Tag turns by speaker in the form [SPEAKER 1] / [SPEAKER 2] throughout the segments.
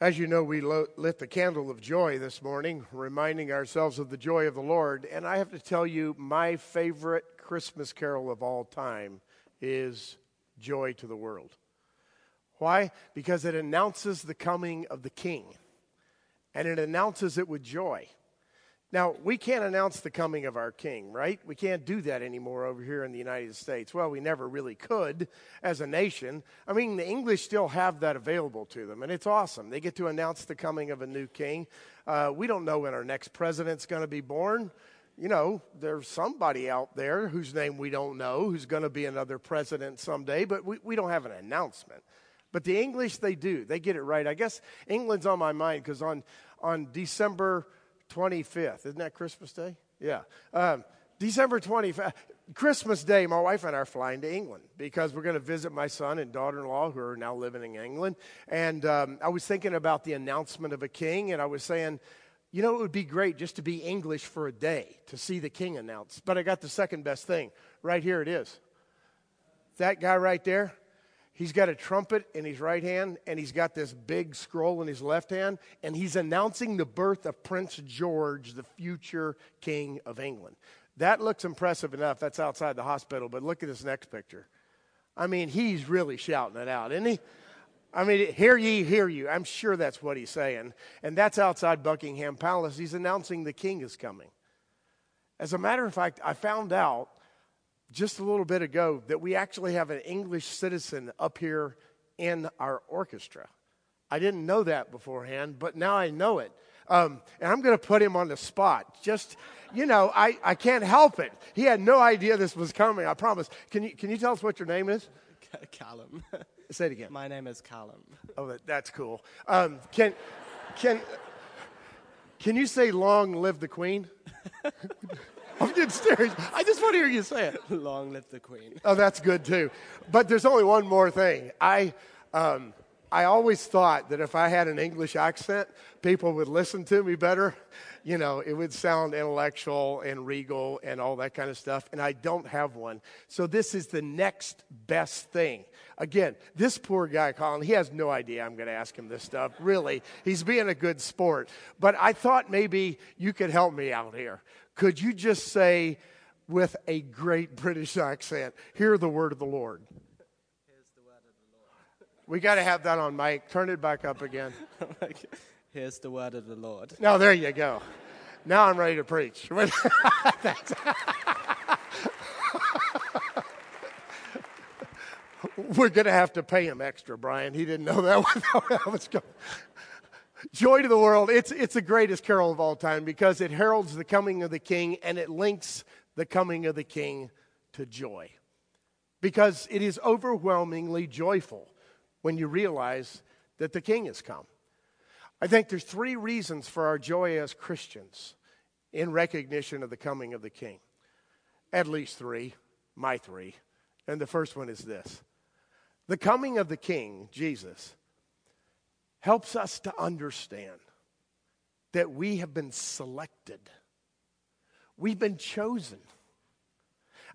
[SPEAKER 1] As you know, we lit the candle of joy this morning, reminding ourselves of the joy of the Lord. And I have to tell you, my favorite Christmas carol of all time is Joy to the World. Why? Because it announces the coming of the King, and it announces it with joy. Now, we can't announce the coming of our king, right? We can't do that anymore over here in the United States. Well, we never really could as a nation. I mean, the English still have that available to them, and it's awesome. They get to announce the coming of a new king. Uh, we don't know when our next president's going to be born. You know, there's somebody out there whose name we don't know who's going to be another president someday, but we, we don't have an announcement. But the English, they do. They get it right. I guess England's on my mind because on, on December 25th. Isn't that Christmas Day? Yeah. Um, December 25th, Christmas Day, my wife and I are flying to England because we're going to visit my son and daughter in law who are now living in England. And um, I was thinking about the announcement of a king, and I was saying, you know, it would be great just to be English for a day to see the king announced. But I got the second best thing. Right here it is. That guy right there, He's got a trumpet in his right hand, and he's got this big scroll in his left hand, and he's announcing the birth of Prince George, the future King of England. That looks impressive enough. That's outside the hospital, but look at this next picture. I mean, he's really shouting it out, isn't he? I mean, hear ye, hear you. I'm sure that's what he's saying. And that's outside Buckingham Palace. He's announcing the king is coming. As a matter of fact, I found out just a little bit ago that we actually have an English citizen up here in our orchestra. I didn't know that beforehand, but now I know it. Um, and I'm going to put him on the spot. Just, you know, I, I can't help it. He had no idea this was coming, I promise. Can you, can you tell us what your name is?
[SPEAKER 2] Callum.
[SPEAKER 1] Say it again.
[SPEAKER 2] My name is Callum.
[SPEAKER 1] Oh, that's cool. Um, can, can, can you say long live the queen? I'm getting serious. I just want to hear you say it.
[SPEAKER 2] Long live the queen.
[SPEAKER 1] Oh, that's good too. But there's only one more thing. I, um, I always thought that if I had an English accent, people would listen to me better. You know, it would sound intellectual and regal and all that kind of stuff. And I don't have one. So this is the next best thing. Again, this poor guy, Colin, he has no idea I'm going to ask him this stuff. Really, he's being a good sport. But I thought maybe you could help me out here. Could you just say with a great British accent, hear the word of the Lord?
[SPEAKER 2] Here's the word of the Lord.
[SPEAKER 1] We got to have that on mic. Turn it back up again.
[SPEAKER 2] Here's the word of the Lord.
[SPEAKER 1] Now, there you go. Now I'm ready to preach. We're going to have to pay him extra, Brian. He didn't know that was going. Joy to the world. It's, it's the greatest carol of all time because it heralds the coming of the king and it links the coming of the king to joy. Because it is overwhelmingly joyful when you realize that the king has come. I think there's three reasons for our joy as Christians in recognition of the coming of the king. At least three, my three. And the first one is this the coming of the king, Jesus, helps us to understand that we have been selected, we've been chosen.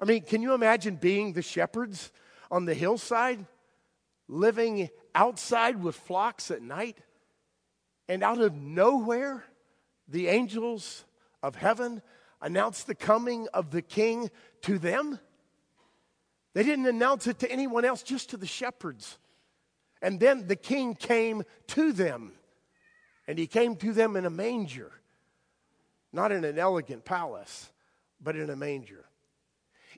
[SPEAKER 1] I mean, can you imagine being the shepherds on the hillside, living outside with flocks at night, and out of nowhere, the angels of heaven announced the coming of the king to them? They didn't announce it to anyone else, just to the shepherds. And then the king came to them. And he came to them in a manger, not in an elegant palace, but in a manger.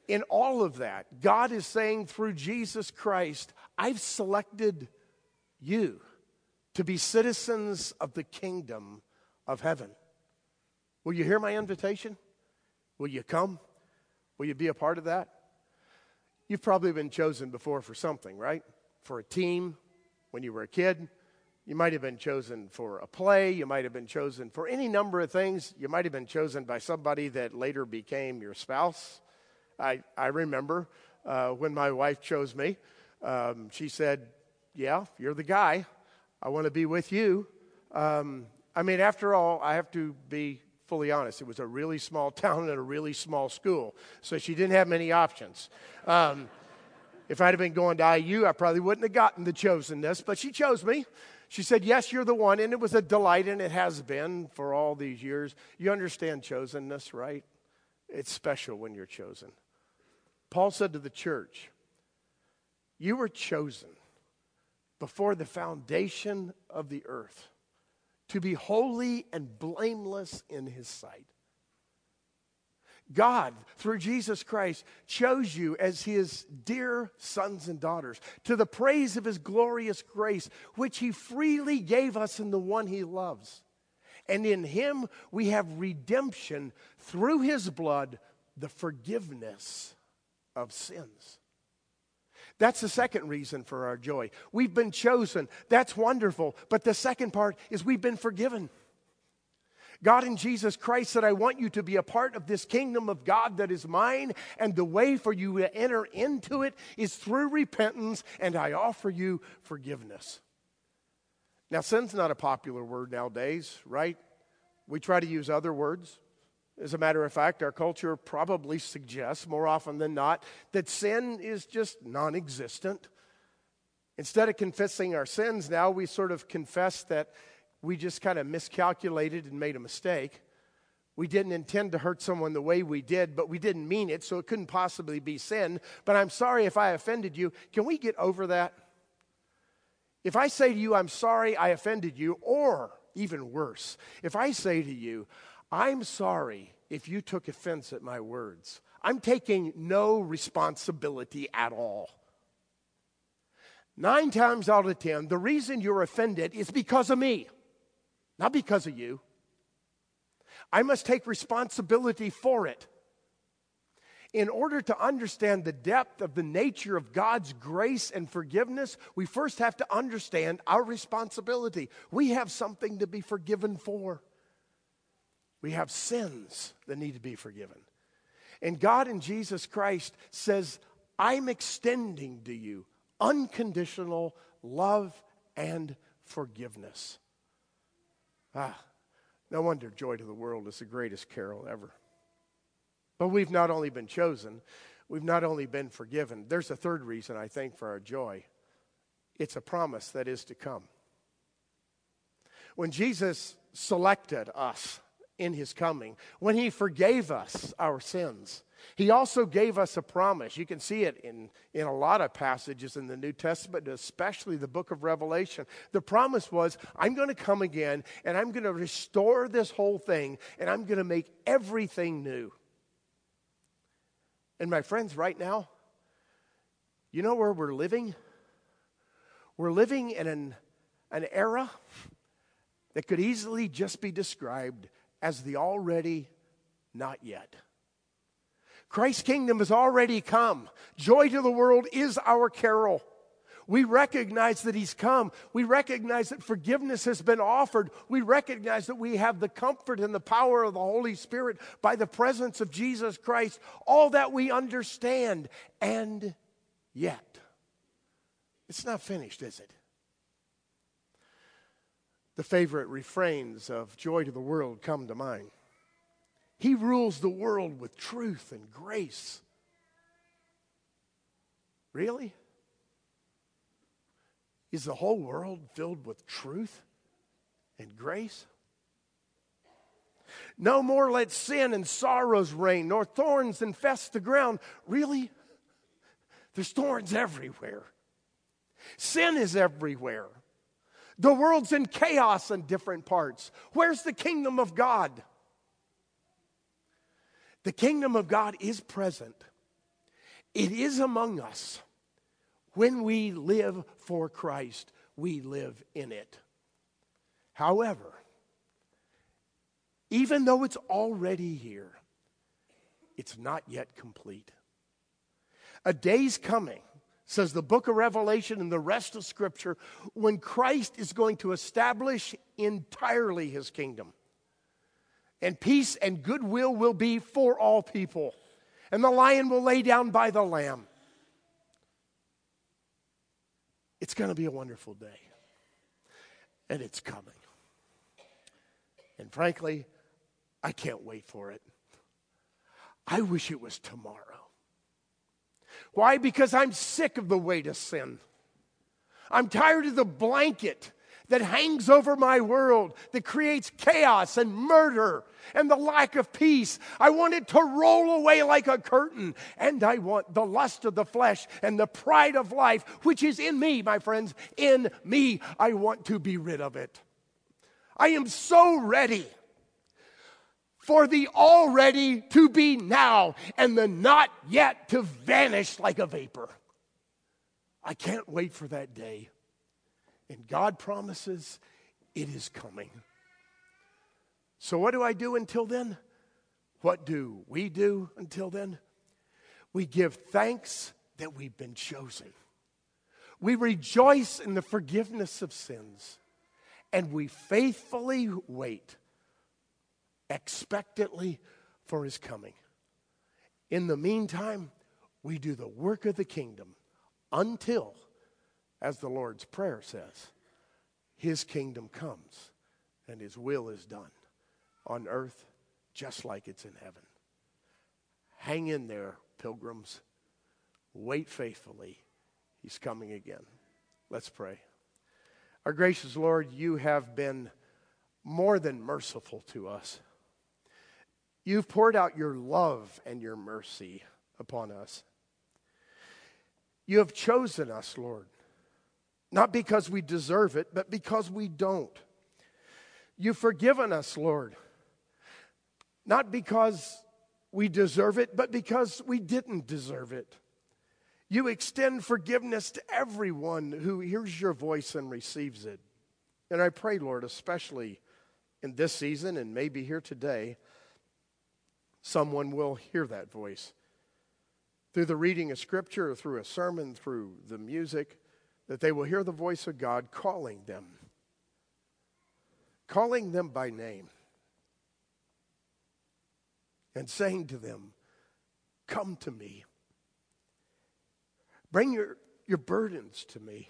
[SPEAKER 1] In all of that, God is saying through Jesus Christ, I've selected you to be citizens of the kingdom of heaven. Will you hear my invitation? Will you come? Will you be a part of that? You've probably been chosen before for something, right? For a team, when you were a kid. You might have been chosen for a play. You might have been chosen for any number of things. You might have been chosen by somebody that later became your spouse. I, I remember uh, when my wife chose me, um, she said, Yeah, you're the guy. I want to be with you. Um, I mean, after all, I have to be fully honest. It was a really small town and a really small school, so she didn't have many options. Um, If I'd have been going to IU, I probably wouldn't have gotten the chosenness, but she chose me. She said, Yes, you're the one. And it was a delight, and it has been for all these years. You understand chosenness, right? It's special when you're chosen. Paul said to the church, You were chosen before the foundation of the earth to be holy and blameless in his sight. God, through Jesus Christ, chose you as his dear sons and daughters to the praise of his glorious grace, which he freely gave us in the one he loves. And in him we have redemption through his blood, the forgiveness of sins. That's the second reason for our joy. We've been chosen. That's wonderful. But the second part is we've been forgiven. God in Jesus Christ said, I want you to be a part of this kingdom of God that is mine, and the way for you to enter into it is through repentance, and I offer you forgiveness. Now, sin's not a popular word nowadays, right? We try to use other words. As a matter of fact, our culture probably suggests more often than not that sin is just non existent. Instead of confessing our sins, now we sort of confess that we just kind of miscalculated and made a mistake. We didn't intend to hurt someone the way we did, but we didn't mean it, so it couldn't possibly be sin. But I'm sorry if I offended you. Can we get over that? If I say to you, I'm sorry I offended you, or even worse, if I say to you, I'm sorry if you took offense at my words, I'm taking no responsibility at all. Nine times out of ten, the reason you're offended is because of me not because of you. I must take responsibility for it. In order to understand the depth of the nature of God's grace and forgiveness, we first have to understand our responsibility. We have something to be forgiven for. We have sins that need to be forgiven. And God in Jesus Christ says, I'm extending to you unconditional love and forgiveness. Ah, no wonder Joy to the World is the greatest carol ever. But we've not only been chosen, we've not only been forgiven. There's a third reason, I think, for our joy it's a promise that is to come. When Jesus selected us in his coming, when he forgave us our sins, he also gave us a promise. You can see it in, in a lot of passages in the New Testament, especially the book of Revelation. The promise was, I'm going to come again and I'm going to restore this whole thing and I'm going to make everything new. And my friends, right now, you know where we're living? We're living in an, an era that could easily just be described as the already not yet. Christ's kingdom has already come. Joy to the world is our carol. We recognize that He's come. We recognize that forgiveness has been offered. We recognize that we have the comfort and the power of the Holy Spirit by the presence of Jesus Christ. All that we understand. And yet, it's not finished, is it? The favorite refrains of Joy to the World come to mind. He rules the world with truth and grace. Really? Is the whole world filled with truth and grace? No more let sin and sorrows reign, nor thorns infest the ground. Really? There's thorns everywhere. Sin is everywhere. The world's in chaos in different parts. Where's the kingdom of God? The kingdom of God is present, it is among us. When we live for Christ, we live in it. However, even though it's already here, it's not yet complete. A day's coming, says the book of Revelation and the rest of Scripture, when Christ is going to establish entirely his kingdom and peace and goodwill will be for all people. And the lion will lay down by the lamb. It's going to be a wonderful day. And it's coming. And frankly, I can't wait for it. I wish it was tomorrow. Why? Because I'm sick of the weight of sin. I'm tired of the blanket that hangs over my world, that creates chaos and murder and the lack of peace. I want it to roll away like a curtain. And I want the lust of the flesh and the pride of life, which is in me, my friends, in me. I want to be rid of it. I am so ready for the already to be now and the not yet to vanish like a vapor. I can't wait for that day. And God promises it is coming. So, what do I do until then? What do we do until then? We give thanks that we've been chosen. We rejoice in the forgiveness of sins. And we faithfully wait expectantly for his coming. In the meantime, we do the work of the kingdom until, as the Lord's Prayer says, his kingdom comes and his will is done on earth just like it's in heaven. Hang in there, pilgrims. Wait faithfully. He's coming again. Let's pray. Our gracious Lord, you have been more than merciful to us. You've poured out your love and your mercy upon us. You have chosen us, Lord, not because we deserve it, but because we don't. You've forgiven us, Lord, not because we deserve it, but because we didn't deserve it. You extend forgiveness to everyone who hears your voice and receives it. And I pray, Lord, especially in this season and maybe here today, someone will hear that voice. Through the reading of Scripture, through a sermon, through the music, that they will hear the voice of God calling them, calling them by name, and saying to them, Come to me. Bring your, your burdens to me.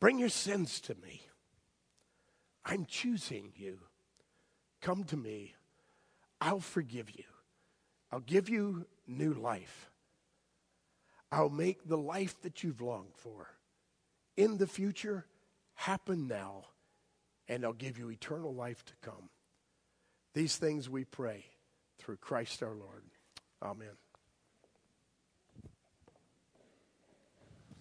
[SPEAKER 1] Bring your sins to me. I'm choosing you. Come to me. I'll forgive you. I'll give you new life. I'll make the life that you've longed for in the future happen now, and I'll give you eternal life to come. These things we pray through Christ our Lord. Amen.